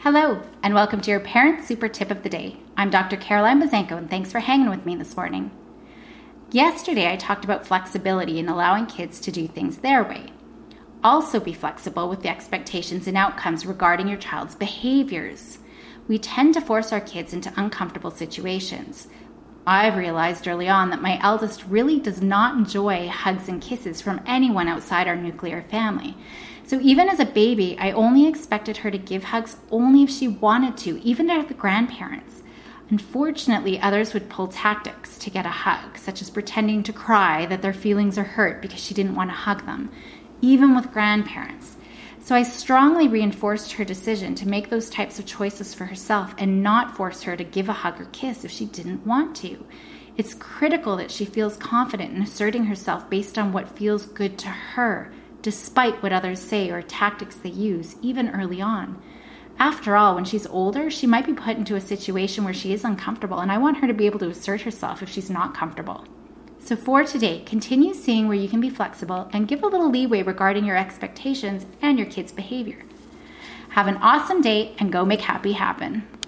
Hello, and welcome to your Parent Super Tip of the Day. I'm Dr. Caroline Bazanko, and thanks for hanging with me this morning. Yesterday, I talked about flexibility in allowing kids to do things their way. Also, be flexible with the expectations and outcomes regarding your child's behaviors. We tend to force our kids into uncomfortable situations. I've realized early on that my eldest really does not enjoy hugs and kisses from anyone outside our nuclear family. So even as a baby, I only expected her to give hugs only if she wanted to, even to the grandparents. Unfortunately, others would pull tactics to get a hug, such as pretending to cry that their feelings are hurt because she didn't want to hug them, even with grandparents. So I strongly reinforced her decision to make those types of choices for herself and not force her to give a hug or kiss if she didn't want to. It's critical that she feels confident in asserting herself based on what feels good to her despite what others say or tactics they use, even early on. After all, when she's older, she might be put into a situation where she is uncomfortable, and I want her to be able to assert herself if she's not comfortable. So, for today, continue seeing where you can be flexible and give a little leeway regarding your expectations and your kids' behavior. Have an awesome day and go make happy happen.